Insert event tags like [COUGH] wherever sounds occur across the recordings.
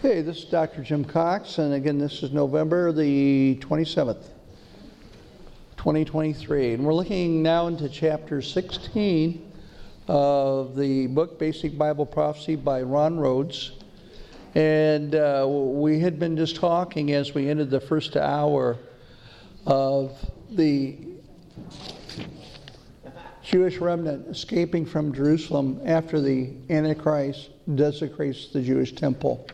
Hey, this is Dr. Jim Cox, and again, this is November the 27th, 2023. And we're looking now into chapter 16 of the book Basic Bible Prophecy by Ron Rhodes. And uh, we had been just talking as we ended the first hour of the Jewish remnant escaping from Jerusalem after the Antichrist desecrates the Jewish temple.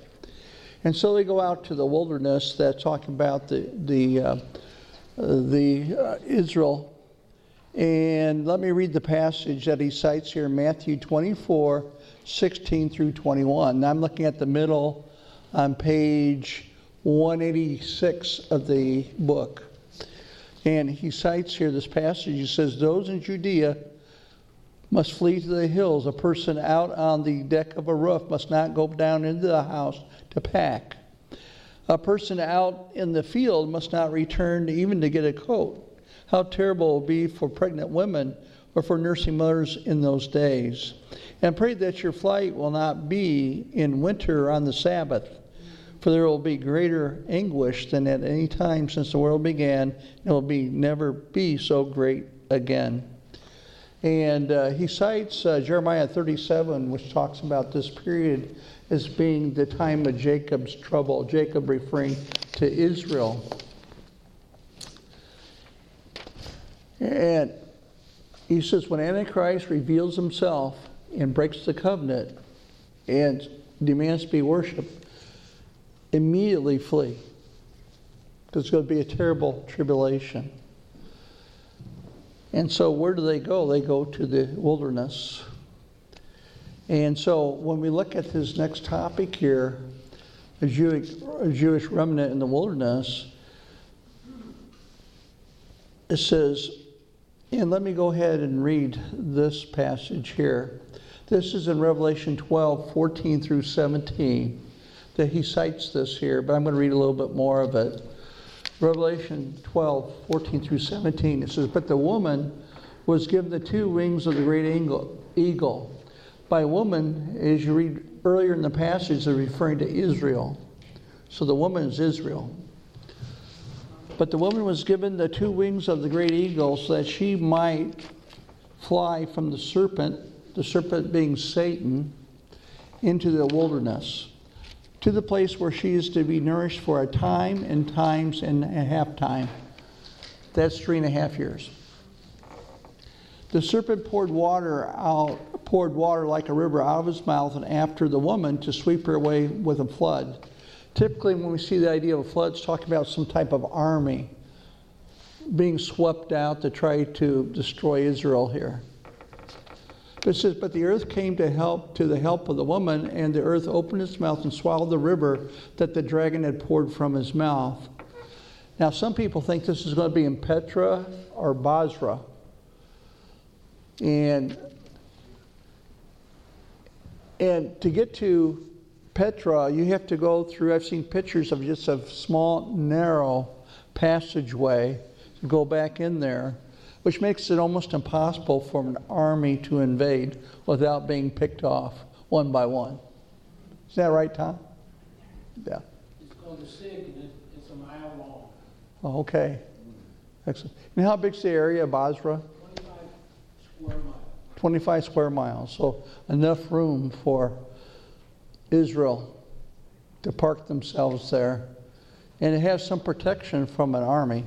And so they go out to the wilderness that's talking about the, the, uh, the uh, Israel. And let me read the passage that he cites here Matthew 24, 16 through 21. Now I'm looking at the middle on page 186 of the book. And he cites here this passage. He says, Those in Judea must flee to the hills. A person out on the deck of a roof must not go down into the house to pack. A person out in the field must not return even to get a coat. How terrible it will be for pregnant women or for nursing mothers in those days. And pray that your flight will not be in winter on the Sabbath, for there will be greater anguish than at any time since the world began. And it will be never be so great again. And uh, he cites uh, Jeremiah 37, which talks about this period as being the time of Jacob's trouble, Jacob referring to Israel. And he says, when Antichrist reveals himself and breaks the covenant and demands to be worshiped, immediately flee. Because it's going to be a terrible tribulation. And so, where do they go? They go to the wilderness. And so, when we look at this next topic here, a Jewish, a Jewish remnant in the wilderness, it says, and let me go ahead and read this passage here. This is in Revelation 12, 14 through 17, that he cites this here, but I'm going to read a little bit more of it. Revelation 12, 14 through 17, it says, But the woman was given the two wings of the great eagle. By woman, as you read earlier in the passage, they're referring to Israel. So the woman is Israel. But the woman was given the two wings of the great eagle so that she might fly from the serpent, the serpent being Satan, into the wilderness to the place where she is to be nourished for a time and times and a half time. That's three and a half years. The serpent poured water out, poured water like a river out of his mouth, and after the woman to sweep her away with a flood. Typically, when we see the idea of a flood, it's talking about some type of army being swept out to try to destroy Israel here. It says, But the earth came to help to the help of the woman, and the earth opened its mouth and swallowed the river that the dragon had poured from his mouth. Now, some people think this is going to be in Petra or Bozrah. And, and to get to Petra, you have to go through, I've seen pictures of just a small, narrow passageway to go back in there which makes it almost impossible for an army to invade without being picked off one by one. Is that right, Tom? Yeah. It's called the Siq, and it's a mile long. Oh, okay. Excellent. And how big's the area of Bozrah? 25 square miles. 25 square miles. So enough room for Israel to park themselves there. And it has some protection from an army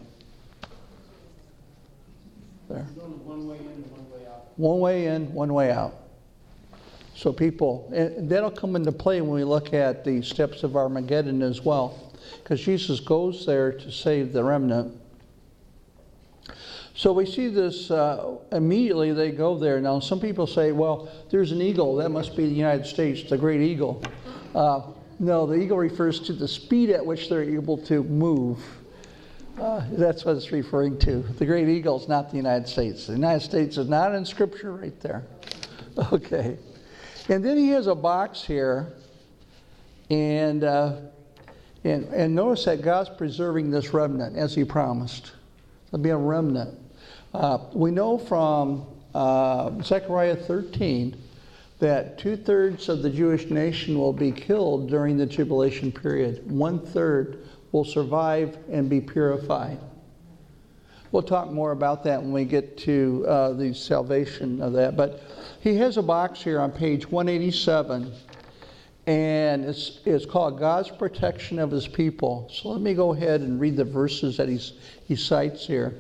there. One way in, one way out. One way in, one way out. So people, and that'll come into play when we look at the steps of Armageddon as well, because Jesus goes there to save the remnant. So we see this uh, immediately they go there. Now, some people say, well, there's an eagle. That must be the United States, the great eagle. Uh, no, the eagle refers to the speed at which they're able to move. Uh, that's what it's referring to. The great eagle is not the United States. The United States is not in Scripture right there. [LAUGHS] Okay. And then he has a box here, and, uh, and, and notice that God's preserving this remnant as he promised. There'll be a remnant. Uh, we know from uh, Zechariah 13 that two thirds of the Jewish nation will be killed during the tribulation period. One third will survive and be purified. We'll talk more about that when we get to uh, the salvation of that. But he has a box here on page 187, and it's, it's called God's Protection of His People. So let me go ahead and read the verses that he's, he cites here.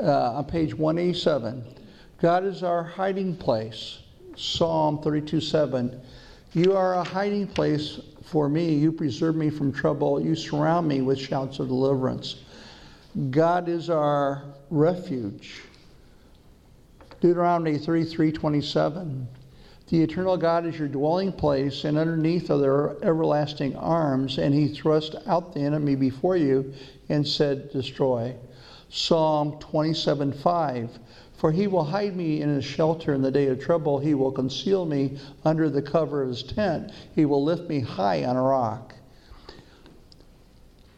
Uh, on page 187, God is our hiding place. Psalm 32 7. You are a hiding place for me. You preserve me from trouble. You surround me with shouts of deliverance. God is our refuge. Deuteronomy 33 27. The eternal God is your dwelling place, and underneath are their everlasting arms, and he thrust out the enemy before you and said, Destroy. Psalm 27 5. For he will hide me in his shelter in the day of trouble. He will conceal me under the cover of his tent. He will lift me high on a rock.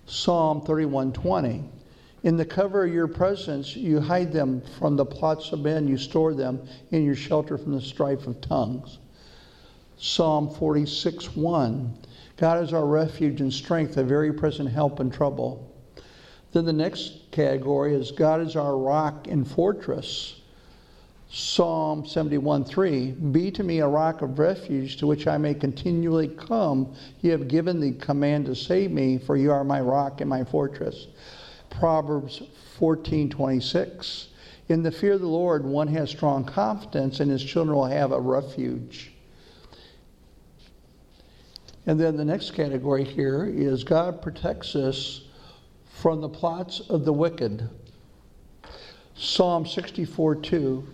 Psalm 31:20. In the cover of your presence, you hide them from the plots of men. You store them in your shelter from the strife of tongues. Psalm 46:1. God is our refuge and strength, a very present help in trouble. Then the next category is God is our rock and fortress. Psalm 71 3 Be to me a rock of refuge to which I may continually come. You have given the command to save me, for you are my rock and my fortress. Proverbs 14 26 In the fear of the Lord, one has strong confidence, and his children will have a refuge. And then the next category here is God protects us from the plots of the wicked. Psalm 64 2.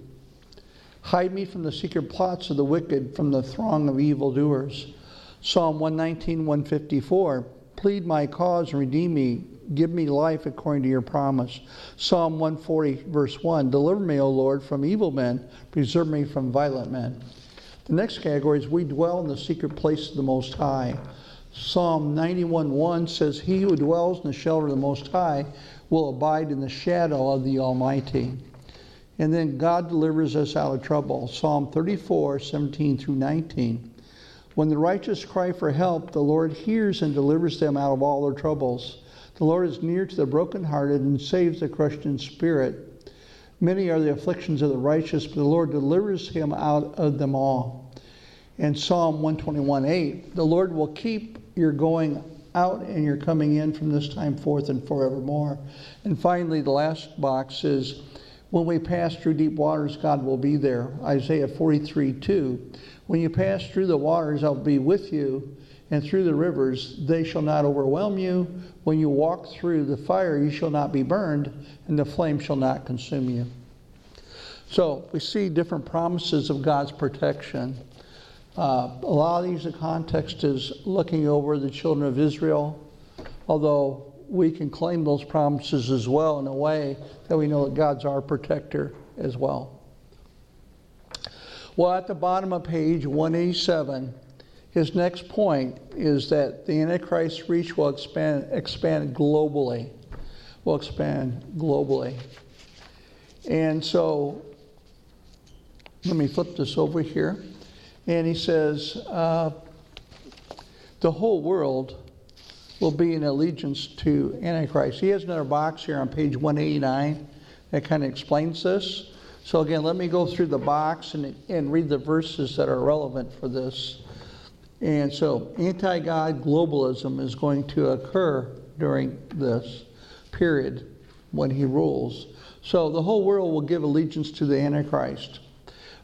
Hide me from the secret plots of the wicked, from the throng of evildoers. Psalm 119 154. Plead my cause and redeem me. Give me life according to your promise. Psalm 140, verse 1. Deliver me, O Lord, from evil men. Preserve me from violent men. The next category is we dwell in the secret place of the Most High. Psalm 91:1 says, He who dwells in the shelter of the Most High will abide in the shadow of the Almighty. And then God delivers us out of trouble. Psalm 34, 17 through 19. When the righteous cry for help, the Lord hears and delivers them out of all their troubles. The Lord is near to the brokenhearted and saves the crushed in spirit. Many are the afflictions of the righteous, but the Lord delivers him out of them all. And Psalm 121 8, the Lord will keep your going out and you're coming in from this time forth and forevermore. And finally, the last box is when we pass through deep waters, God will be there. Isaiah 43 2. When you pass through the waters, I'll be with you, and through the rivers, they shall not overwhelm you. When you walk through the fire, you shall not be burned, and the flame shall not consume you. So we see different promises of God's protection. Uh, a lot of these, the context is looking over the children of Israel, although we can claim those promises as well in a way that we know that God's our protector as well. Well, at the bottom of page 187, his next point is that the Antichrist reach will expand, expand globally. Will expand globally. And so, let me flip this over here. And he says, uh, the whole world will be in allegiance to Antichrist. He has another box here on page 189 that kind of explains this. So, again, let me go through the box and, and read the verses that are relevant for this. And so, anti God globalism is going to occur during this period when he rules. So, the whole world will give allegiance to the Antichrist.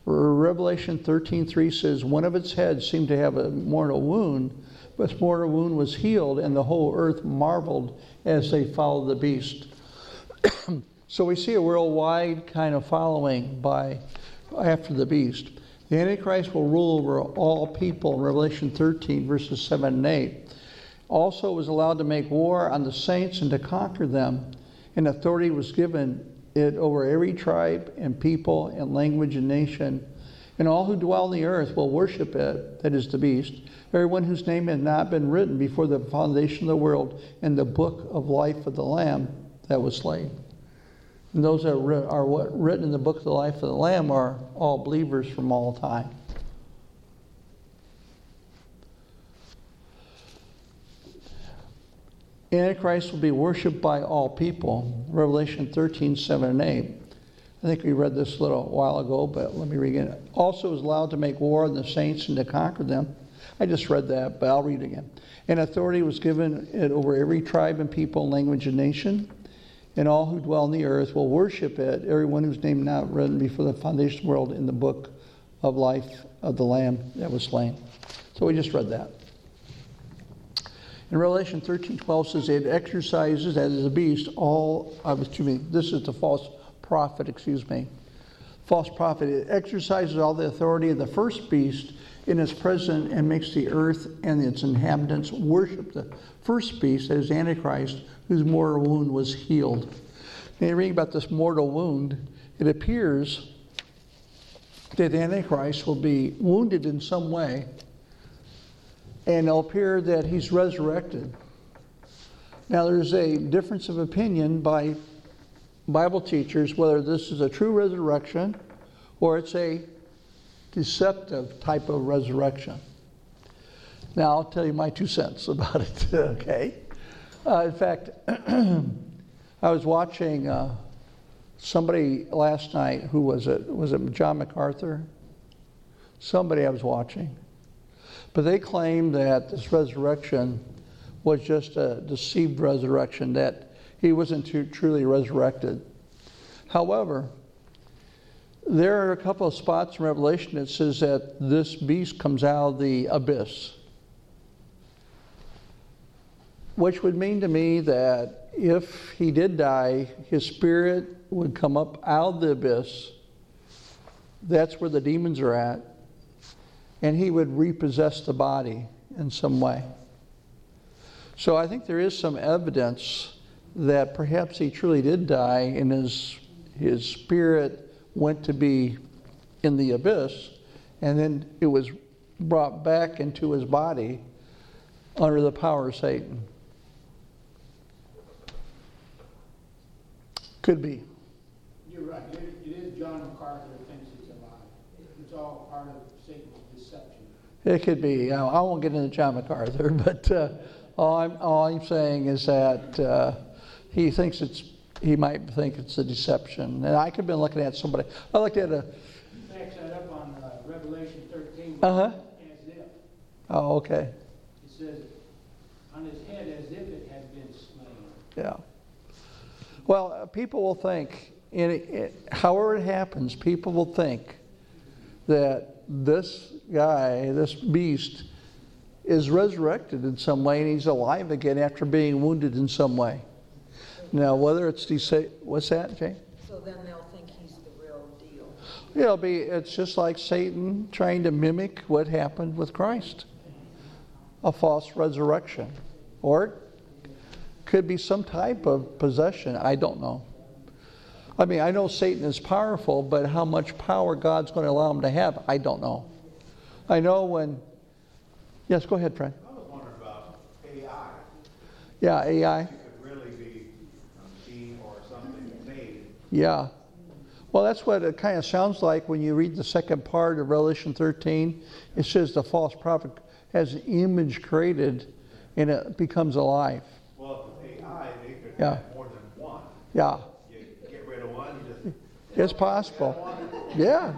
Revelation 13:3 says, One of its heads seemed to have a mortal wound, but the mortal wound was healed, and the whole earth marveled as they followed the beast. [CLEARS THROAT] so we see a worldwide kind of following by after the beast. The Antichrist will rule over all people Revelation 13, verses 7 and 8. Also was allowed to make war on the saints and to conquer them, and authority was given it over every tribe and people and language and nation. And all who dwell on the earth will worship it, that is the beast, everyone whose name had not been written before the foundation of the world in the book of life of the Lamb that was slain. And those that are what written in the book of the life of the Lamb are all believers from all time. Antichrist will be worshiped by all people. Revelation 13, 7 and 8. I think we read this a little while ago, but let me read it. Also is allowed to make war on the saints and to conquer them. I just read that, but I'll read it again. And authority was given it over every tribe and people, language, and nation. And all who dwell on the earth will worship it, everyone whose name not written before the foundation of the world in the book of life of the Lamb that was slain. So we just read that. In Revelation 13 12 says, It exercises as a beast all, excuse me, this is the false prophet, excuse me. False prophet. It exercises all the authority of the first beast in its presence and makes the earth and its inhabitants worship the first beast, that is Antichrist, whose mortal wound was healed. And you read about this mortal wound, it appears that Antichrist will be wounded in some way and it'll appear that he's resurrected. Now, there's a difference of opinion by Bible teachers whether this is a true resurrection or it's a deceptive type of resurrection. Now, I'll tell you my two cents [LAUGHS] about it, okay? Uh, in fact, [CLEARS THROAT] I was watching uh, somebody last night, who was it? Was it John MacArthur? Somebody I was watching. But they claim that this resurrection was just a deceived resurrection, that he wasn't truly resurrected. However, there are a couple of spots in Revelation that says that this beast comes out of the abyss. Which would mean to me that if he did die, his spirit would come up out of the abyss. That's where the demons are at and he would repossess the body in some way. So I think there is some evidence that perhaps he truly did die and his, his spirit went to be in the abyss and then it was brought back into his body under the power of Satan. Could be. You're right, it is John MacArthur thinks it's alive. It's all part of. It could be. I I won't get into John MacArthur, [LAUGHS] but uh, all, I'm, all I'm saying is that uh, he thinks it's, he might think it's a deception. And I could have been looking at somebody, I looked at a, Backs that up on uh, Revelation 13. Uh-huh. As if, oh, okay, It says, on his head as if it had been slain. yeah. Well, uh, people will think, and it, it, however it happens, people will think that this guy, this beast, is resurrected in some way and he's alive again after being wounded in some way. Now, whether it's desa- what's that, Jay? So then they'll think he's the real deal. It'll be, it's just like Satan trying to mimic what happened with Christ a false resurrection. Or it could be some type of possession. I don't know. I mean, I know Satan is powerful, but how much power God's going to allow him to have, I don't know. I know when. Yes, go ahead, Fred. I was wondering about AI. Yeah, AI. Really be a machine or something made. Yeah. Well, that's what it kind of sounds like when you read the second part of Revelation 13. It says the false prophet has an image created and it becomes alive. Well, AI, they could Yeah. have more than one. Yeah, You get rid of one, you just, it's possible. Yeah,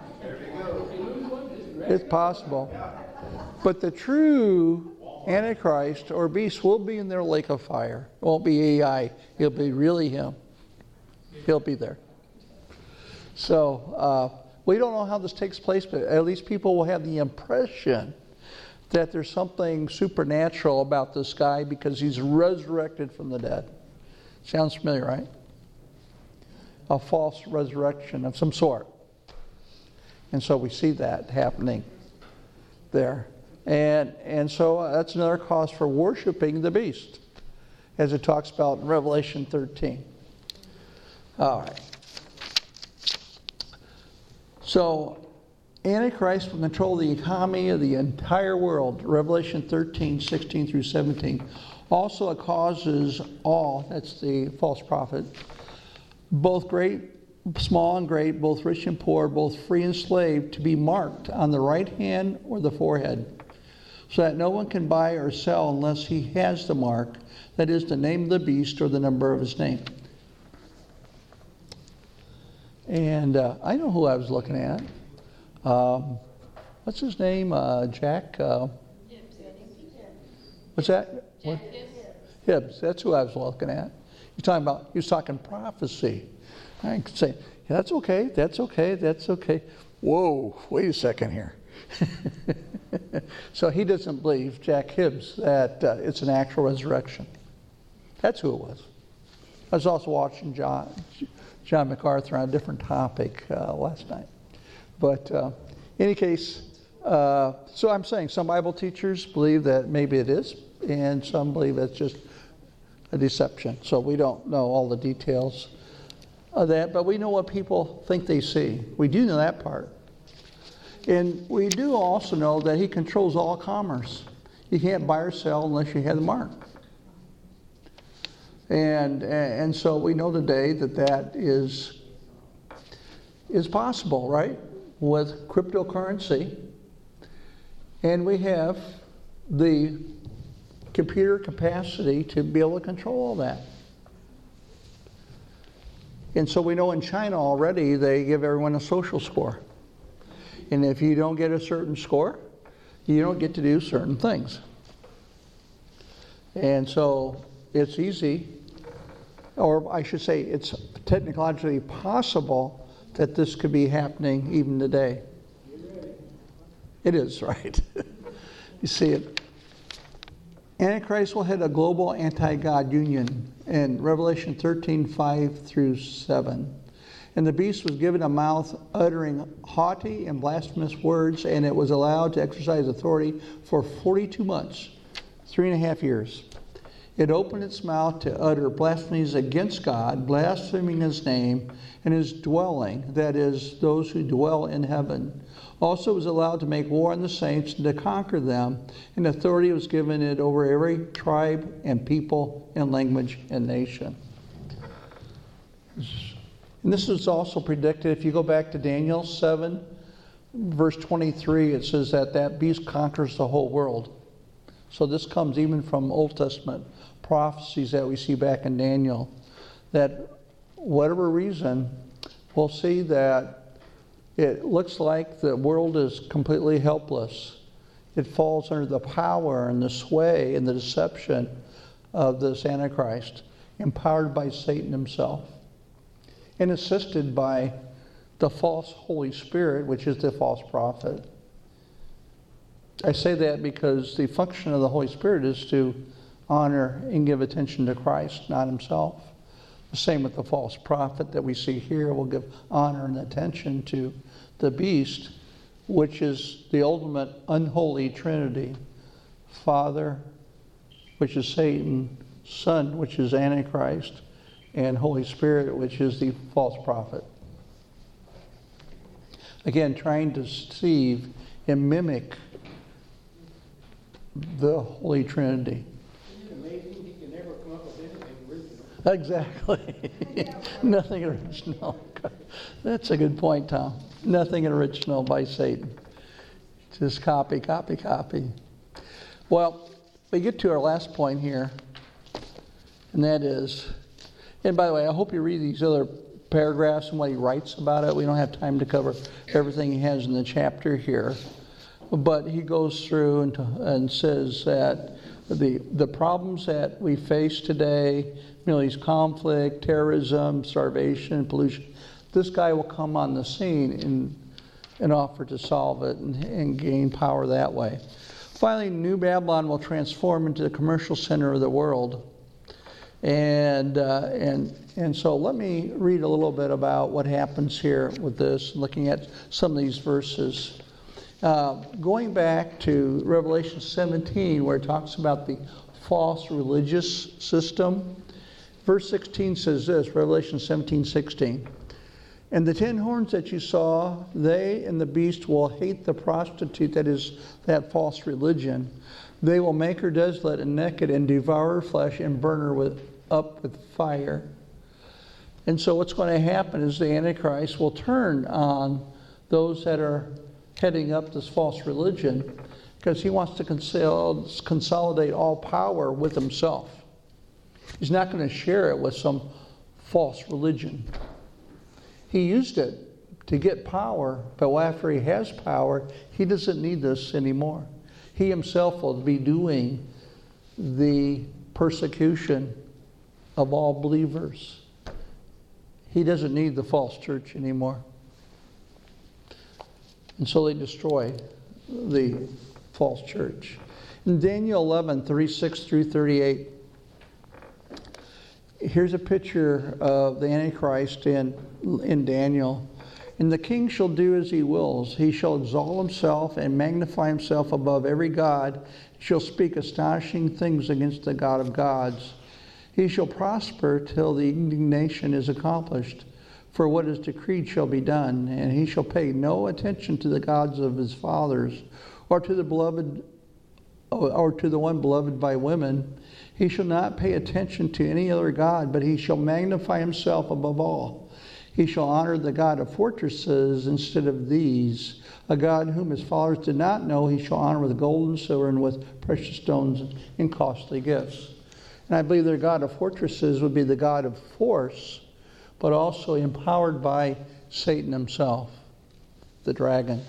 it's possible. But the true Antichrist or beast will be in their lake of fire. It won't be AI, it'll be really him. He'll be there. So, uh, we don't know how this takes place, but at least people will have the impression that there's something supernatural about this guy because he's resurrected from the dead. Sounds familiar, right? A false resurrection of some sort. And so we see that happening there. And, and so uh, that's another cause for worshiping the beast, as it talks about in Revelation 13. All right. So, Antichrist will control the economy of the entire world. Revelation 13, 16 through 17. Also, it causes all, that's the false prophet, both great, small and great, both rich and poor, both free and slave, to be marked on the right hand or the forehead, so that no one can buy or sell unless he has the mark, that is, the name of the beast or the number of his name. And uh, I know who I was looking at. Um, what's his name? Uh, Jack? Uh, what's that? What? Hibbs. That's who I was looking at. You're talking about, he was talking prophecy. I could say, yeah, that's okay, that's okay, that's okay. Whoa, wait a second here. [LAUGHS] so he doesn't believe, Jack Hibbs, that uh, it's an actual resurrection. That's who it was. I was also watching John, John MacArthur on a different topic uh, last night. But uh, in any case, uh, so I'm saying some Bible teachers believe that maybe it is, and some believe it's just a deception. So we don't know all the details of that, but we know what people think they see. We do know that part. And we do also know that he controls all commerce. You can't buy or sell unless you have the mark. And, and so we know today that that is, is possible, right? With cryptocurrency. And we have the computer capacity to be able to control all that. And so we know in China already they give everyone a social score. And if you don't get a certain score, you don't get to do certain things. And so it's easy, or I should say, it's technologically possible that this could be happening even today. It is, right? [LAUGHS] you see it. Antichrist will hit a global anti God union in Revelation 13 5 through 7. And the beast was given a mouth uttering haughty and blasphemous words, and it was allowed to exercise authority for 42 months, three and a half years. It opened its mouth to utter blasphemies against God, blaspheming his name and his dwelling, that is, those who dwell in heaven. Also was allowed to make war on the saints and to conquer them, and authority was given it over every tribe and people and language and nation. And this is also predicted if you go back to Daniel 7, verse 23, it says that that beast conquers the whole world. So this comes even from Old Testament prophecies that we see back in Daniel. That whatever reason, we'll see that it looks like the world is completely helpless. It falls under the power and the sway and the deception of this Antichrist, empowered by Satan himself and assisted by the false Holy Spirit, which is the false prophet. I say that because the function of the Holy Spirit is to honor and give attention to Christ, not himself. The same with the false prophet that we see here will give honor and attention to the beast, which is the ultimate unholy trinity Father, which is Satan, Son, which is Antichrist, and Holy Spirit, which is the false prophet. Again, trying to deceive and mimic the Holy Trinity. It's amazing, he can never come up with anything original. Exactly. [LAUGHS] Nothing original. That's a good point, Tom. Nothing original by Satan. Just copy, copy, copy. Well, we get to our last point here, and that is, and by the way, I hope you read these other paragraphs and what he writes about it. We don't have time to cover everything he has in the chapter here. But he goes through and, and says that the, the problems that we face today, Middle East conflict, terrorism, starvation, pollution, this guy will come on the scene and, and offer to solve it and, and gain power that way. Finally, New Babylon will transform into the commercial center of the world. And, uh, and, and so let me read a little bit about what happens here with this, looking at some of these verses. Uh, going back to Revelation 17, where it talks about the false religious system, verse 16 says this Revelation 17 16. And the ten horns that you saw, they and the beast will hate the prostitute, that is, that false religion. They will make her desolate and naked and devour her flesh and burn her with, up with fire. And so, what's going to happen is the Antichrist will turn on those that are heading up this false religion, because he wants to consol- consolidate all power with himself. He's not going to share it with some false religion. He used it to get power, but after he has power, he doesn't need this anymore. He himself will be doing the persecution of all believers. He doesn't need the false church anymore. And so they destroy the false church. In Daniel 11, 36 through 38, here's a picture of the Antichrist in, in Daniel. And the king shall do as he wills. He shall exalt himself and magnify himself above every god. He shall speak astonishing things against the God of gods. He shall prosper till the indignation is accomplished. For what is decreed shall be done, and he shall pay no attention to the gods of his fathers, or to the beloved, or to the one beloved by women. He shall not pay attention to any other god, but he shall magnify himself above all. He shall honor the God of fortresses instead of these. A God whom his fathers did not know, he shall honor with gold and silver and with precious stones and costly gifts. And I believe their God of fortresses would be the God of force, but also empowered by Satan himself, the dragon.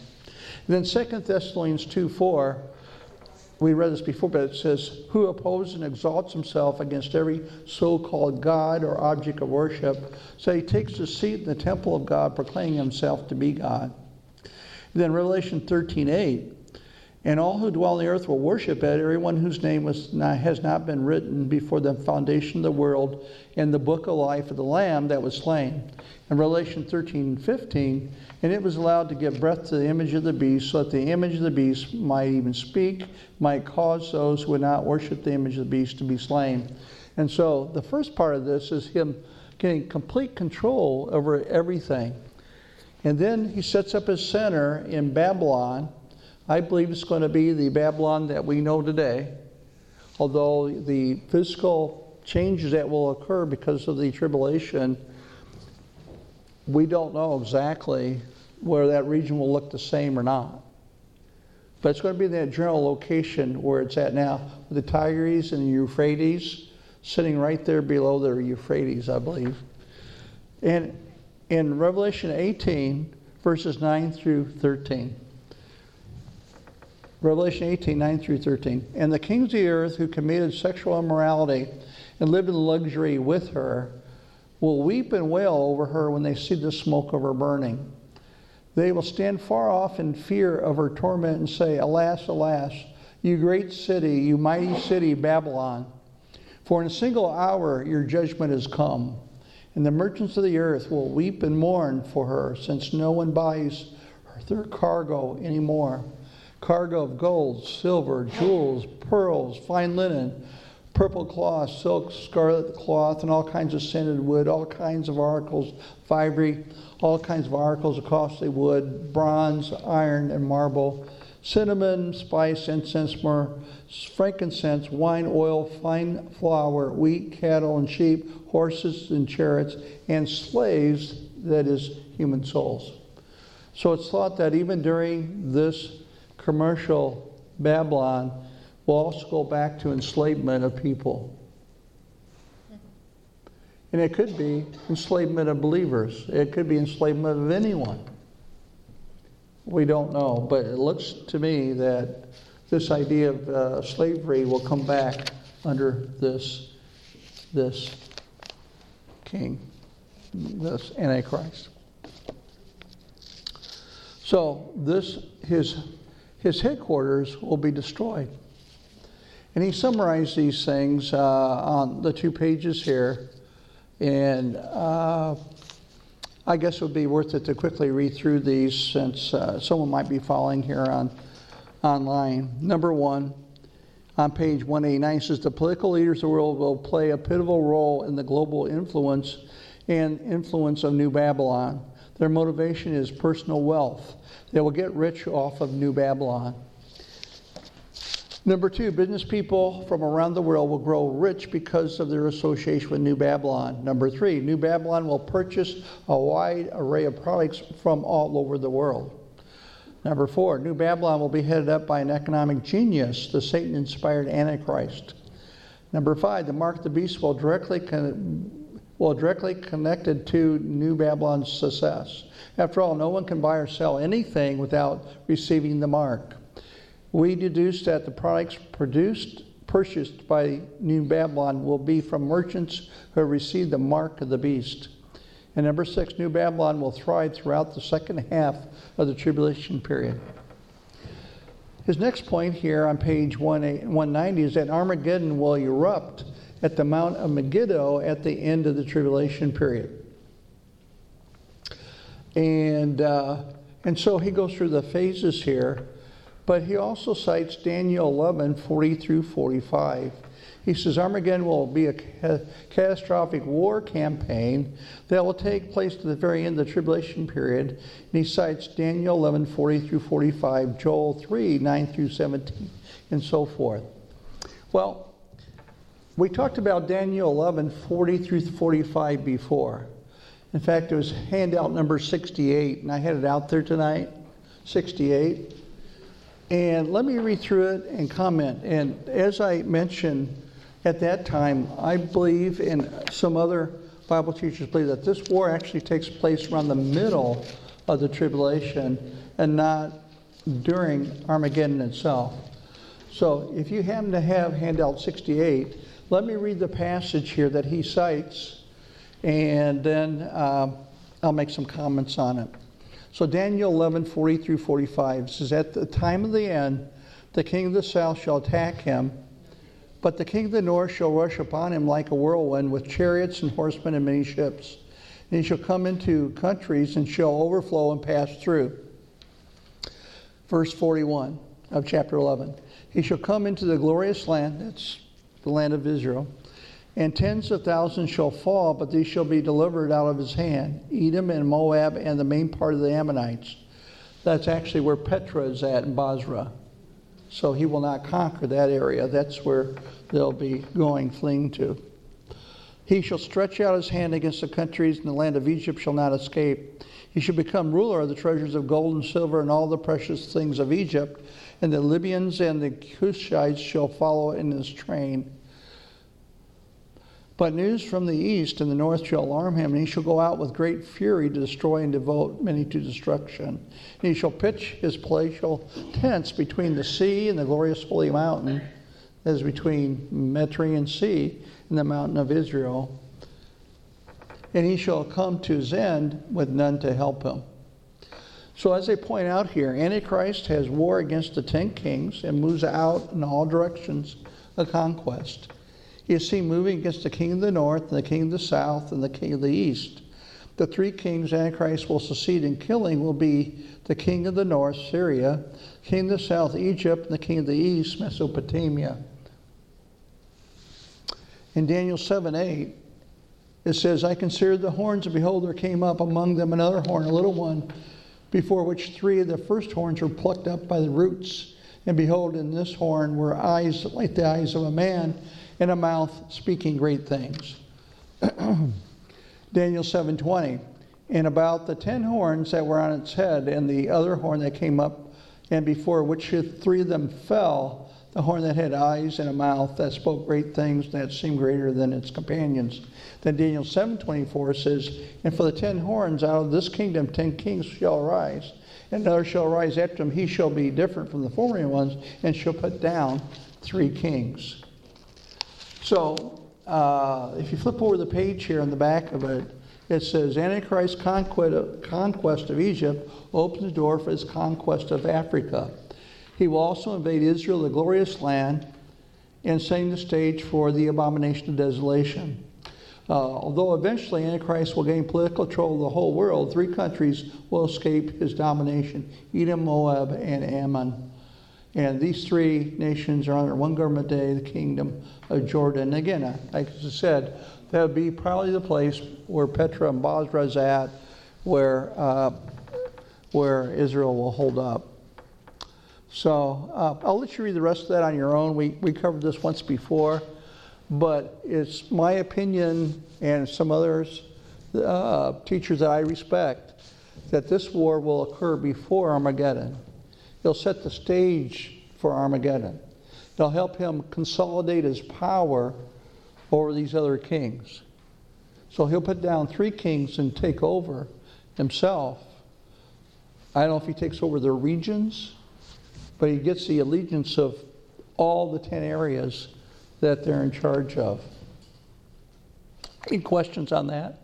And then 2 Thessalonians 2 4, we read this before, but it says, Who opposes and exalts himself against every so called God or object of worship, so he takes his seat in the temple of God, proclaiming himself to be God. Then Revelation 13 8, and all who dwell on the earth will worship it, everyone whose name was not, has not been written before the foundation of the world in the book of life of the Lamb that was slain. In Revelation 13 15, and it was allowed to give breath to the image of the beast, so that the image of the beast might even speak, might cause those who would not worship the image of the beast to be slain. And so the first part of this is him getting complete control over everything. And then he sets up his center in Babylon. I believe it's going to be the Babylon that we know today, although the physical changes that will occur because of the tribulation, we don't know exactly where that region will look the same or not. But it's going to be that general location where it's at now, with the Tigris and the Euphrates, sitting right there below the Euphrates, I believe. And in Revelation 18, verses 9 through 13. Revelation 18, 9 through 13. And the kings of the earth who committed sexual immorality and lived in luxury with her will weep and wail over her when they see the smoke of her burning. They will stand far off in fear of her torment and say, Alas, alas, you great city, you mighty city, Babylon. For in a single hour your judgment has come, and the merchants of the earth will weep and mourn for her, since no one buys their cargo anymore cargo of gold, silver, jewels, pearls, fine linen, purple cloth, silk, scarlet cloth, and all kinds of scented wood, all kinds of articles, ivory, all kinds of articles of costly wood, bronze, iron, and marble, cinnamon, spice, incense, myrrh, frankincense, wine, oil, fine flour, wheat, cattle, and sheep, horses and chariots, and slaves, that is, human souls. So it's thought that even during this commercial Babylon will also go back to enslavement of people. And it could be enslavement of believers, it could be enslavement of anyone. We don't know, but it looks to me that this idea of uh, slavery will come back under this, this king, this Antichrist. So this his his headquarters will be destroyed. And he summarized these things uh, on the two pages here. And uh, I guess it would be worth it to quickly read through these since uh, someone might be following here on online. Number one, on page 189 says the political leaders of the world will play a pivotal role in the global influence and influence of New Babylon. Their motivation is personal wealth. They will get rich off of New Babylon. Number two, business people from around the world will grow rich because of their association with New Babylon. Number three, New Babylon will purchase a wide array of products from all over the world. Number four, New Babylon will be headed up by an economic genius, the Satan inspired Antichrist. Number five, the mark of the beast will directly con- will directly connected to New Babylon's success. After all, no one can buy or sell anything without receiving the mark. We deduce that the products produced purchased by New Babylon will be from merchants who received the mark of the beast. And number six, New Babylon will thrive throughout the second half of the tribulation period. His next point here on page 190 is that Armageddon will erupt at the Mount of Megiddo at the end of the tribulation period. And, uh, and so he goes through the phases here, but he also cites Daniel 11 40 through 45. He says Armageddon will be a ca- catastrophic war campaign that will take place at the very end of the tribulation period. And he cites Daniel 11 40 through 45, Joel 3 9 through 17, and so forth. Well, we talked about Daniel 11 40 through 45 before. In fact, it was handout number 68, and I had it out there tonight 68. And let me read through it and comment. And as I mentioned at that time, I believe, and some other Bible teachers believe, that this war actually takes place around the middle of the tribulation and not during Armageddon itself. So if you happen to have handout 68, let me read the passage here that he cites, and then um, I'll make some comments on it. So Daniel 11, 40 through 45 says, At the time of the end, the king of the south shall attack him, but the king of the north shall rush upon him like a whirlwind with chariots and horsemen and many ships. And he shall come into countries and shall overflow and pass through. Verse 41 of chapter 11. He shall come into the glorious land, that's the land of Israel, and tens of thousands shall fall, but these shall be delivered out of his hand Edom and Moab and the main part of the Ammonites. That's actually where Petra is at in Bozrah. So he will not conquer that area. That's where they'll be going, fleeing to. He shall stretch out his hand against the countries, and the land of Egypt shall not escape. He shall become ruler of the treasures of gold and silver and all the precious things of Egypt, and the Libyans and the Cushites shall follow in his train. But news from the east and the north shall alarm him, and he shall go out with great fury to destroy and devote many to destruction. And he shall pitch his palatial tents between the sea and the glorious holy mountain, as between Mediterranean Sea and the mountain of Israel. And he shall come to his end with none to help him. So, as they point out here, Antichrist has war against the ten kings and moves out in all directions of conquest. He is seen moving against the king of the north, and the king of the south, and the king of the east. The three kings Antichrist will succeed in killing will be the king of the north, Syria, king of the south, Egypt, and the king of the east, Mesopotamia. In Daniel 7 8, it says, I considered the horns, and behold, there came up among them another horn, a little one, before which three of the first horns were plucked up by the roots. And behold, in this horn were eyes like the eyes of a man and a mouth speaking great things. [CLEARS THROAT] Daniel 7:20. And about the 10 horns that were on its head and the other horn that came up and before which three of them fell, the horn that had eyes and a mouth that spoke great things that seemed greater than its companions. Then Daniel 7:24 says, "And for the 10 horns out of this kingdom 10 kings shall arise." And another shall rise after him. He shall be different from the former ones, and shall put down three kings. So, uh, if you flip over the page here on the back of it, it says Antichrist's conquest of Egypt opens the door for his conquest of Africa. He will also invade Israel, the glorious land, and setting the stage for the abomination of desolation. Uh, although eventually Antichrist will gain political control of the whole world, three countries will escape his domination Edom, Moab, and Ammon. And these three nations are under one government day, the kingdom of Jordan. Again, like I said, that would be probably the place where Petra and Bozrah is at, where, uh, where Israel will hold up. So uh, I'll let you read the rest of that on your own. We, we covered this once before, but it's my opinion and some others, uh, teachers that I respect, that this war will occur before Armageddon. It'll set the stage for Armageddon. They'll help him consolidate his power over these other kings. So he'll put down three kings and take over himself. I don't know if he takes over their regions, but he gets the allegiance of all the 10 areas that they're in charge of. Any questions on that?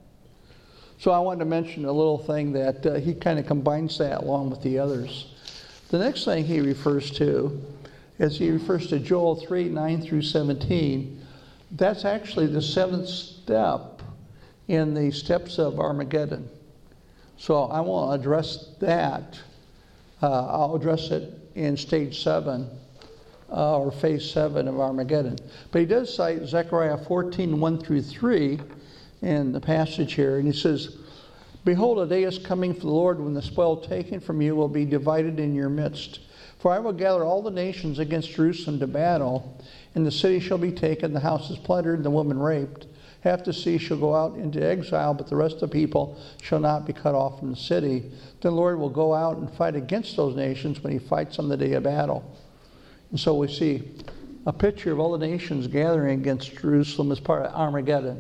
So I wanted to mention a little thing that uh, he kind of combines that along with the others. The next thing he refers to is he refers to Joel 3 9 through 17. That's actually the seventh step in the steps of Armageddon. So I won't address that. Uh, I'll address it in stage seven uh, or phase seven of Armageddon. But he does cite Zechariah 14 1 through 3 in the passage here, and he says, Behold, a day is coming for the Lord when the spoil taken from you will be divided in your midst. For I will gather all the nations against Jerusalem to battle, and the city shall be taken, the houses plundered, and the woman raped. Half the sea shall go out into exile, but the rest of the people shall not be cut off from the city. Then the Lord will go out and fight against those nations when he fights on the day of battle. And so we see a picture of all the nations gathering against Jerusalem as part of Armageddon.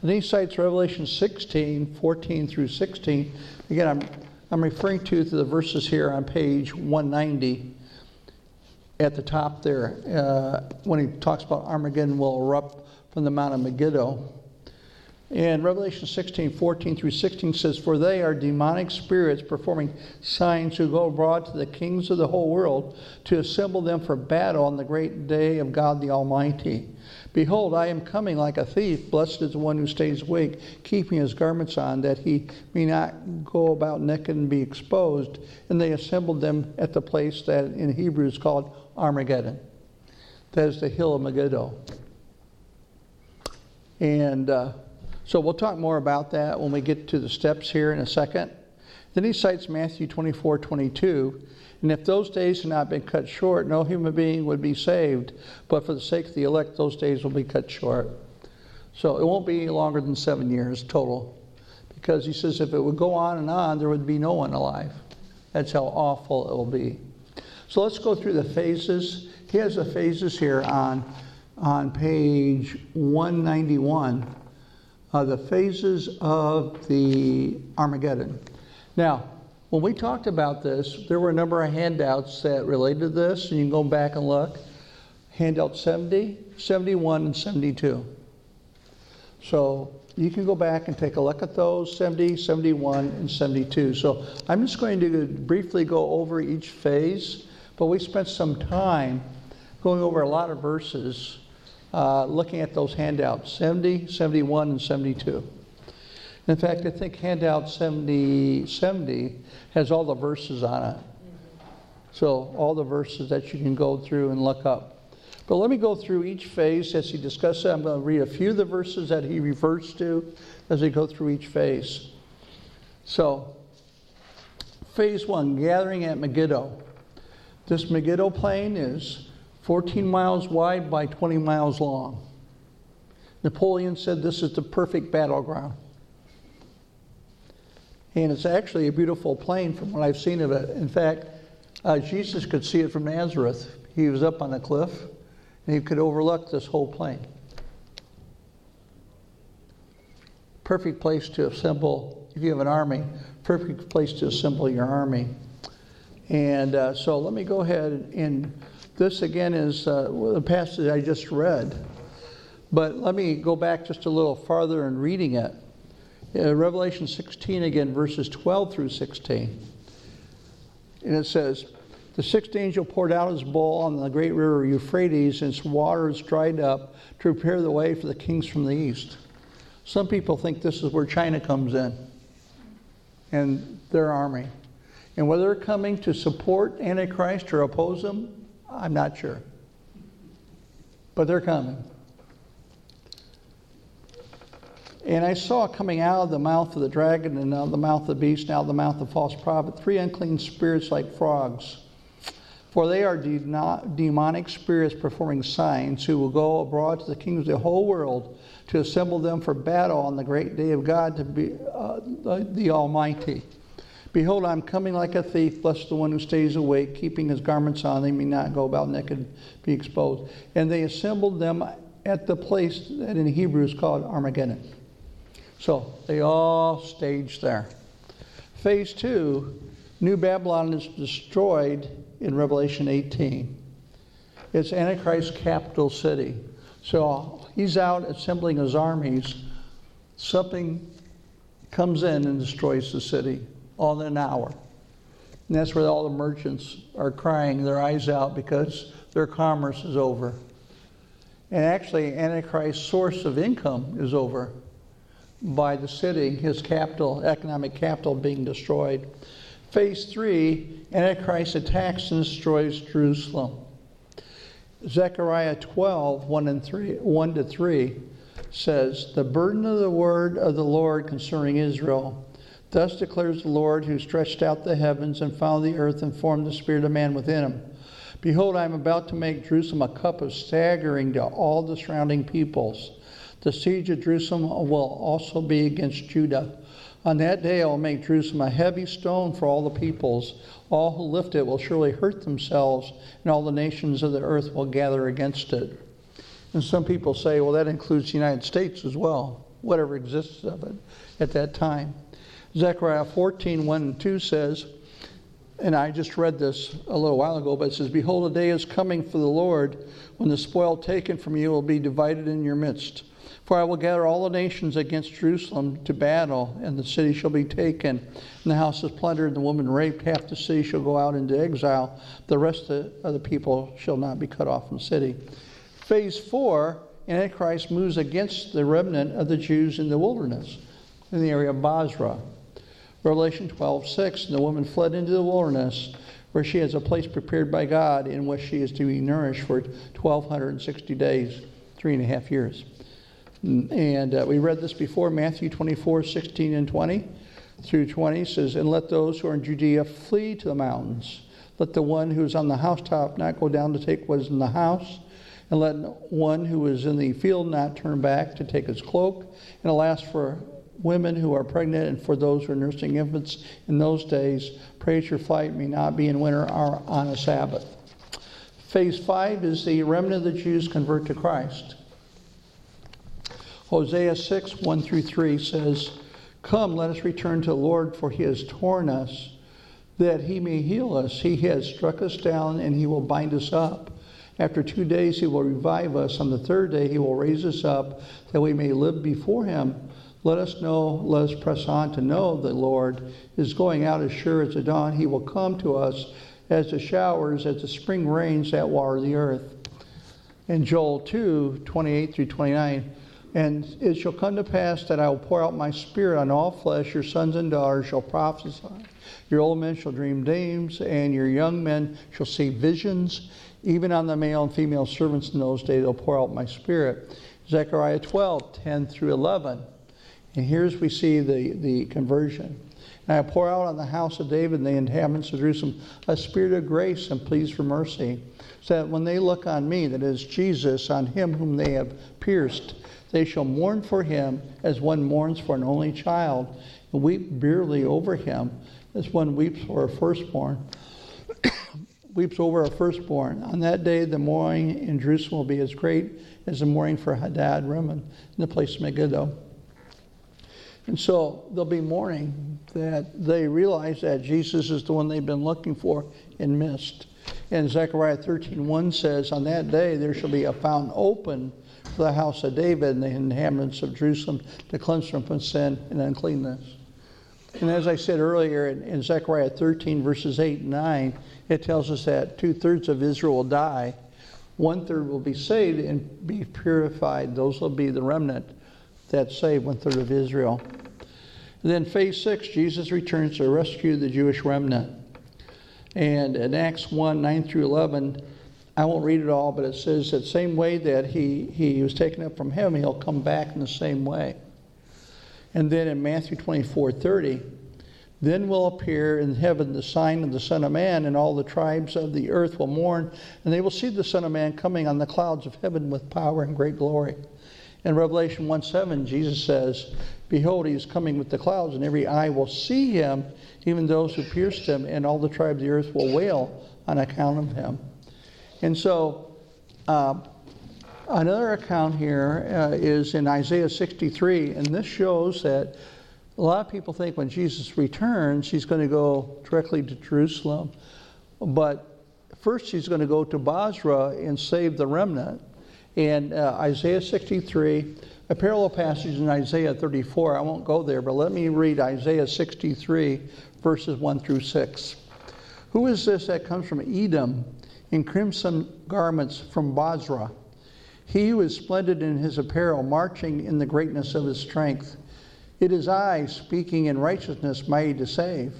And he cites Revelation 16, 14 through 16. Again, I'm, I'm referring to, the verses here on page 190 at the top there, uh, when he talks about Armageddon will erupt from the Mount of Megiddo. And Revelation 16, 14 through 16 says, For they are demonic spirits performing signs who go abroad to the kings of the whole world to assemble them for battle on the great day of God the Almighty. Behold, I am coming like a thief. Blessed is the one who stays awake, keeping his garments on, that he may not go about naked and be exposed. And they assembled them at the place that in Hebrew is called Armageddon. That is the hill of Megiddo. And uh, so we'll talk more about that when we get to the steps here in a second. Then he cites Matthew 24 22. And if those days had not been cut short, no human being would be saved. But for the sake of the elect, those days will be cut short. So it won't be longer than seven years total. Because he says if it would go on and on, there would be no one alive. That's how awful it will be. So let's go through the phases. He has the phases here on, on page 191 uh, the phases of the Armageddon. Now, when we talked about this, there were a number of handouts that related to this, and you can go back and look. Handout 70, 71, and 72. So you can go back and take a look at those 70, 71, and 72. So I'm just going to briefly go over each phase, but we spent some time going over a lot of verses uh, looking at those handouts 70, 71, and 72. In fact, I think handout 70, 70 has all the verses on it. So, all the verses that you can go through and look up. But let me go through each phase as he discusses it. I'm going to read a few of the verses that he refers to as we go through each phase. So, phase one gathering at Megiddo. This Megiddo plain is 14 miles wide by 20 miles long. Napoleon said this is the perfect battleground. And it's actually a beautiful plain from what I've seen of it. In fact, uh, Jesus could see it from Nazareth. He was up on a cliff and he could overlook this whole plain. Perfect place to assemble, if you have an army, perfect place to assemble your army. And uh, so let me go ahead and this again is uh, the passage I just read. But let me go back just a little farther in reading it. Uh, Revelation 16 again, verses 12 through 16. And it says, The sixth angel poured out his bowl on the great river Euphrates, and its waters dried up to prepare the way for the kings from the east. Some people think this is where China comes in and their army. And whether they're coming to support Antichrist or oppose him, I'm not sure. But they're coming. And I saw coming out of the mouth of the dragon and out of the mouth of the beast and out of the mouth of the false prophet three unclean spirits like frogs. For they are de- demonic spirits performing signs who will go abroad to the kings of the whole world to assemble them for battle on the great day of God to be uh, the, the Almighty. Behold, I'm coming like a thief. Blessed the one who stays awake, keeping his garments on, they may not go about naked, be exposed. And they assembled them at the place that in Hebrew is called Armageddon. So they all staged there. Phase two, New Babylon is destroyed in Revelation 18. It's Antichrist's capital city. So he's out assembling his armies. Something comes in and destroys the city all in an hour. And that's where all the merchants are crying their eyes out because their commerce is over. And actually, Antichrist's source of income is over by the city, his capital, economic capital being destroyed. Phase three, Antichrist attacks and destroys Jerusalem. Zechariah 12, 1 and 3, 1 to 3 says, The burden of the word of the Lord concerning Israel. Thus declares the Lord, who stretched out the heavens and found the earth and formed the spirit of man within him. Behold, I am about to make Jerusalem a cup of staggering to all the surrounding peoples. The siege of Jerusalem will also be against Judah. On that day I will make Jerusalem a heavy stone for all the peoples. All who lift it will surely hurt themselves, and all the nations of the earth will gather against it. And some people say, well, that includes the United States as well, whatever exists of it at that time. Zechariah 14, 1 and 2 says, and I just read this a little while ago, but it says, Behold, a day is coming for the Lord when the spoil taken from you will be divided in your midst. For I will gather all the nations against Jerusalem to battle, and the city shall be taken, and the house is plundered, and the woman raped. Half the city shall go out into exile. The rest of the people shall not be cut off from the city. Phase four, Antichrist moves against the remnant of the Jews in the wilderness, in the area of Bozrah. Revelation 12, 6, and the woman fled into the wilderness, where she has a place prepared by God in which she is to be nourished for 1,260 days, three and a half years. And uh, we read this before, Matthew 24, 16 and 20 through 20 says, And let those who are in Judea flee to the mountains. Let the one who is on the housetop not go down to take what is in the house. And let one who is in the field not turn back to take his cloak. And alas, for women who are pregnant and for those who are nursing infants in those days, that your flight may not be in winter or on a Sabbath. Phase five is the remnant of the Jews convert to Christ. Hosea 6, 1 through 3 says, Come, let us return to the Lord, for he has torn us, that he may heal us. He has struck us down, and he will bind us up. After two days, he will revive us. On the third day, he will raise us up, that we may live before him. Let us know, let us press on to know the Lord is going out as sure as the dawn. He will come to us as the showers, as the spring rains that water the earth. In Joel 2 28 through 29, and it shall come to pass that I will pour out my spirit on all flesh. Your sons and daughters shall prophesy. Your old men shall dream dreams, and your young men shall see visions. Even on the male and female servants in those days, I'll pour out my spirit. Zechariah 12, 10 through 11. And here's we see the, the conversion. And I pour out on the house of David and the inhabitants of Jerusalem a spirit of grace and pleas for mercy, so that when they look on me, that is Jesus, on him whom they have pierced, they shall mourn for him as one mourns for an only child, and weep bitterly over him as one weeps for a firstborn. [COUGHS] weeps over a firstborn. On that day, the mourning in Jerusalem will be as great as the mourning for Hadad Rimmon in the place of Megiddo. And so there'll be mourning that they realize that Jesus is the one they've been looking for and missed. And Zechariah 13:1 says, On that day there shall be a fountain open for the house of David and the inhabitants of Jerusalem to cleanse them from sin and uncleanness. And as I said earlier in, in Zechariah 13, verses 8 and 9, it tells us that two thirds of Israel will die, one third will be saved and be purified. Those will be the remnant that saved, one third of Israel. And then, phase six, Jesus returns to rescue the Jewish remnant. And in Acts 1 9 through 11, I won't read it all, but it says that same way that he, he was taken up from heaven, he'll come back in the same way. And then in Matthew 24 30, then will appear in heaven the sign of the Son of Man, and all the tribes of the earth will mourn, and they will see the Son of Man coming on the clouds of heaven with power and great glory. In Revelation 1 7, Jesus says, Behold, he is coming with the clouds, and every eye will see him, even those who pierced him, and all the tribes of the earth will wail on account of him. And so, uh, another account here uh, is in Isaiah 63, and this shows that a lot of people think when Jesus returns, he's going to go directly to Jerusalem. But first, he's going to go to Bozrah and save the remnant. And uh, Isaiah 63, a parallel passage in Isaiah 34, I won't go there, but let me read Isaiah 63, verses 1 through 6. Who is this that comes from Edom in crimson garments from Bozrah? He who is splendid in his apparel, marching in the greatness of his strength. It is I, speaking in righteousness, mighty to save.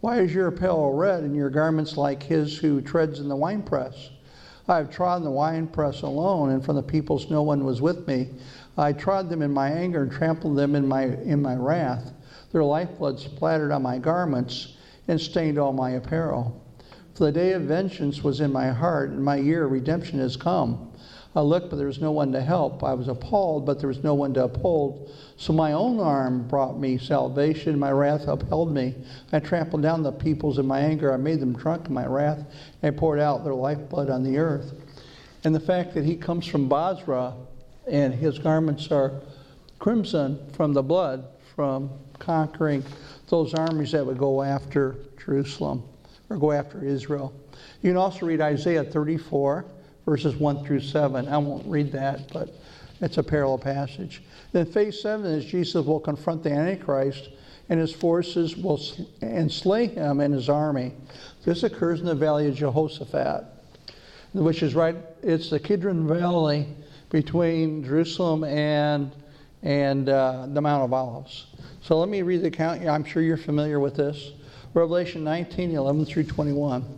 Why is your apparel red and your garments like his who treads in the winepress? I have trodden the winepress alone, and from the peoples no one was with me. I trod them in my anger and trampled them in my, in my wrath. Their lifeblood splattered on my garments and stained all my apparel. For the day of vengeance was in my heart, and my year of redemption has come. I looked, but there was no one to help. I was appalled, but there was no one to uphold. So my own arm brought me salvation. My wrath upheld me. I trampled down the peoples in my anger. I made them drunk in my wrath. I poured out their lifeblood on the earth. And the fact that he comes from Bozrah and his garments are crimson from the blood from conquering those armies that would go after Jerusalem or go after Israel. You can also read Isaiah 34 verses 1 through 7. I won't read that, but it's a parallel passage. Then phase 7 is Jesus will confront the Antichrist and his forces will sl- and slay him and his army. This occurs in the valley of Jehoshaphat, which is right, it's the Kidron Valley between Jerusalem and, and uh, the Mount of Olives. So let me read the account. I'm sure you're familiar with this. Revelation 19, 11 through 21.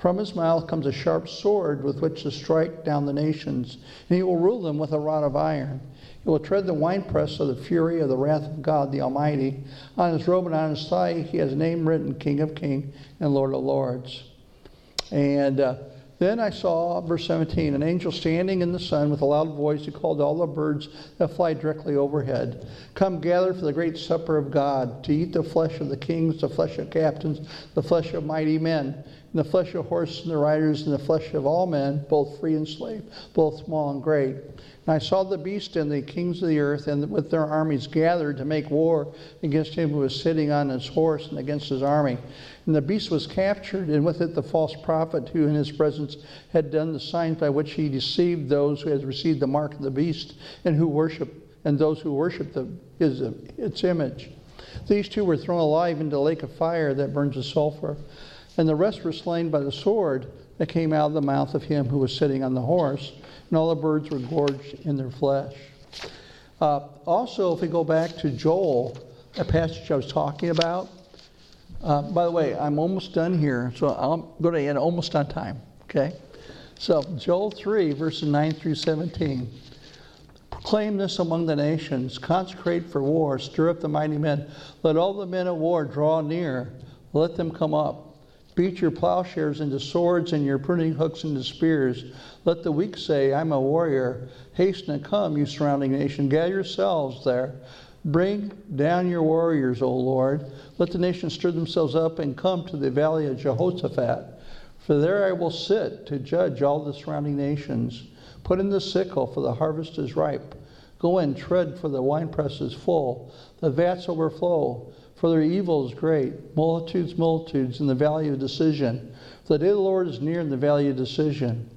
From his mouth comes a sharp sword with which to strike down the nations, and he will rule them with a rod of iron. He will tread the winepress of the fury of the wrath of God the Almighty. On his robe and on his thigh he has a name written King of Kings and Lord of Lords. And uh, then I saw, verse 17, an angel standing in the sun with a loud voice who called all the birds that fly directly overhead Come gather for the great supper of God, to eat the flesh of the kings, the flesh of captains, the flesh of mighty men in the flesh of horses and the riders, in the flesh of all men, both free and slave, both small and great. And I saw the beast and the kings of the earth, and with their armies gathered to make war against him who was sitting on his horse and against his army. And the beast was captured, and with it the false prophet who in his presence had done the signs by which he deceived those who had received the mark of the beast and who worship and those who worship the, his, its image. These two were thrown alive into the lake of fire that burns with sulfur and the rest were slain by the sword that came out of the mouth of him who was sitting on the horse, and all the birds were gorged in their flesh. Uh, also, if we go back to Joel, a passage I was talking about, uh, by the way, I'm almost done here, so I'm going to end almost on time, okay? So, Joel 3, verses 9 through 17. Proclaim this among the nations, consecrate for war, stir up the mighty men. Let all the men of war draw near, let them come up. Beat your plowshares into swords and your pruning hooks into spears. Let the weak say, I'm a warrior. Hasten and come, you surrounding nation. Gather yourselves there. Bring down your warriors, O Lord. Let the nations stir themselves up and come to the valley of Jehoshaphat. For there I will sit to judge all the surrounding nations. Put in the sickle, for the harvest is ripe. Go and tread, for the winepress is full. The vats overflow for their evil is great, multitudes, multitudes in the valley of decision. For the day of the Lord is near in the valley of decision.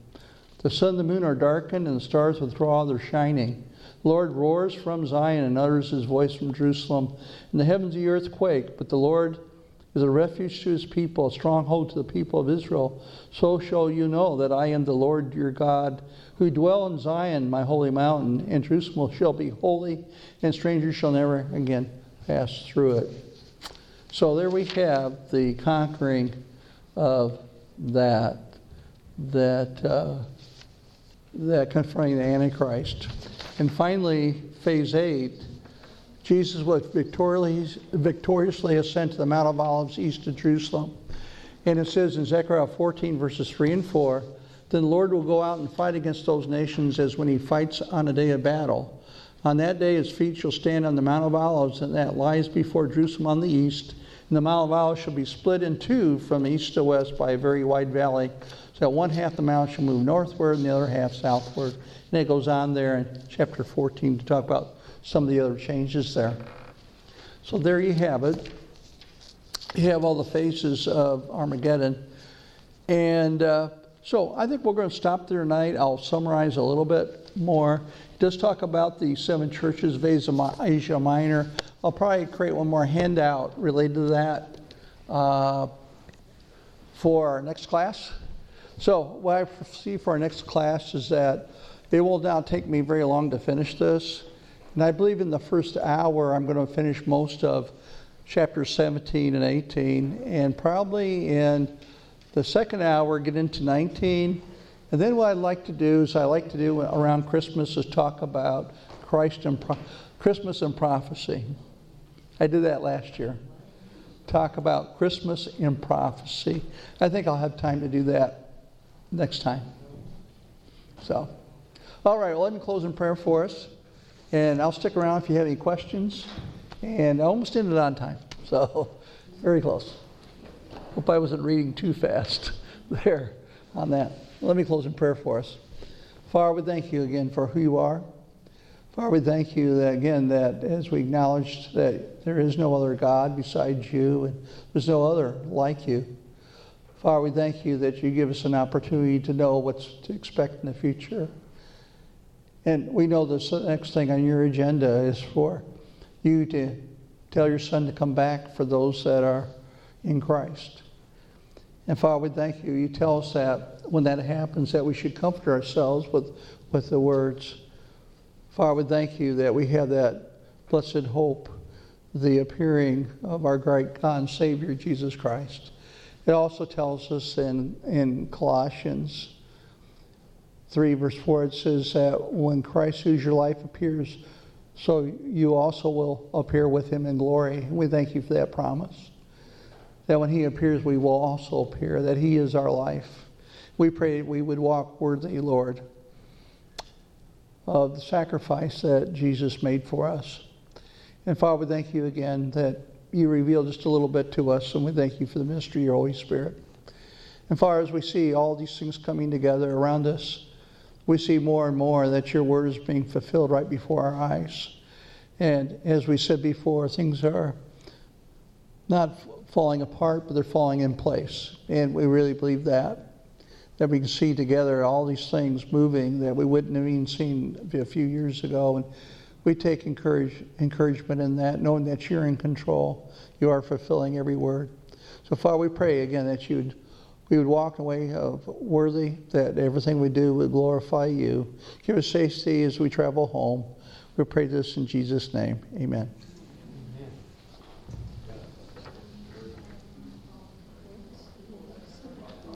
The sun and the moon are darkened, and the stars withdraw their shining. The Lord roars from Zion and utters his voice from Jerusalem. And the heavens and the earth quake, but the Lord is a refuge to his people, a stronghold to the people of Israel. So shall you know that I am the Lord your God, who dwell in Zion, my holy mountain, and Jerusalem shall be holy, and strangers shall never again pass through it. So there we have the conquering of that, that, uh, that confronting the Antichrist. And finally, phase eight, Jesus was victoriously, victoriously ascend to the Mount of Olives east of Jerusalem. And it says in Zechariah 14, verses 3 and 4, then the Lord will go out and fight against those nations as when he fights on a day of battle. On that day his feet shall stand on the Mount of Olives, and that lies before Jerusalem on the east. And the Mount of Olives shall be split in two from east to west by a very wide valley, so that one half the mount shall move northward and the other half southward. And it goes on there in chapter 14 to talk about some of the other changes there. So there you have it. You have all the phases of Armageddon. And uh, so I think we're going to stop there tonight. I'll summarize a little bit more. Does talk about the seven churches of Asia Minor. I'll probably create one more handout related to that uh, for our next class. So, what I foresee for our next class is that it will not take me very long to finish this. And I believe in the first hour, I'm going to finish most of chapter 17 and 18, and probably in the second hour, get into 19. And then what I'd like to do is I like to do around Christmas is talk about Christ and pro- Christmas and prophecy. I did that last year. Talk about Christmas and prophecy. I think I'll have time to do that next time. So, all right, well, let me close in prayer for us. And I'll stick around if you have any questions. And I almost ended on time. [LAUGHS] So, very close. Hope I wasn't reading too fast [LAUGHS] there on that. Let me close in prayer for us. Father, we thank you again for who you are. Father, we thank you that again that as we acknowledge that there is no other God besides you and there's no other like you. Father, we thank you that you give us an opportunity to know what's to expect in the future. And we know the next thing on your agenda is for you to tell your son to come back for those that are in Christ. And Father, we thank you. You tell us that when that happens, that we should comfort ourselves with, with the words. Father, we thank you that we have that blessed hope, the appearing of our great God and Savior, Jesus Christ. It also tells us in, in Colossians 3, verse 4, it says that when Christ, who's your life, appears, so you also will appear with him in glory. We thank you for that promise. That when he appears, we will also appear, that he is our life. We pray we would walk worthy, Lord, of the sacrifice that Jesus made for us. And Father, we thank you again that you revealed just a little bit to us, and we thank you for the mystery of your Holy Spirit. And far as we see all these things coming together around us, we see more and more that your word is being fulfilled right before our eyes. And as we said before, things are not falling apart, but they're falling in place. And we really believe that. That we can see together all these things moving that we wouldn't have even seen a few years ago. And we take encourage, encouragement in that, knowing that you're in control. You are fulfilling every word. So, Father, we pray again that you'd we would walk away of worthy, that everything we do would glorify you. Give us safety as we travel home. We pray this in Jesus' name. Amen.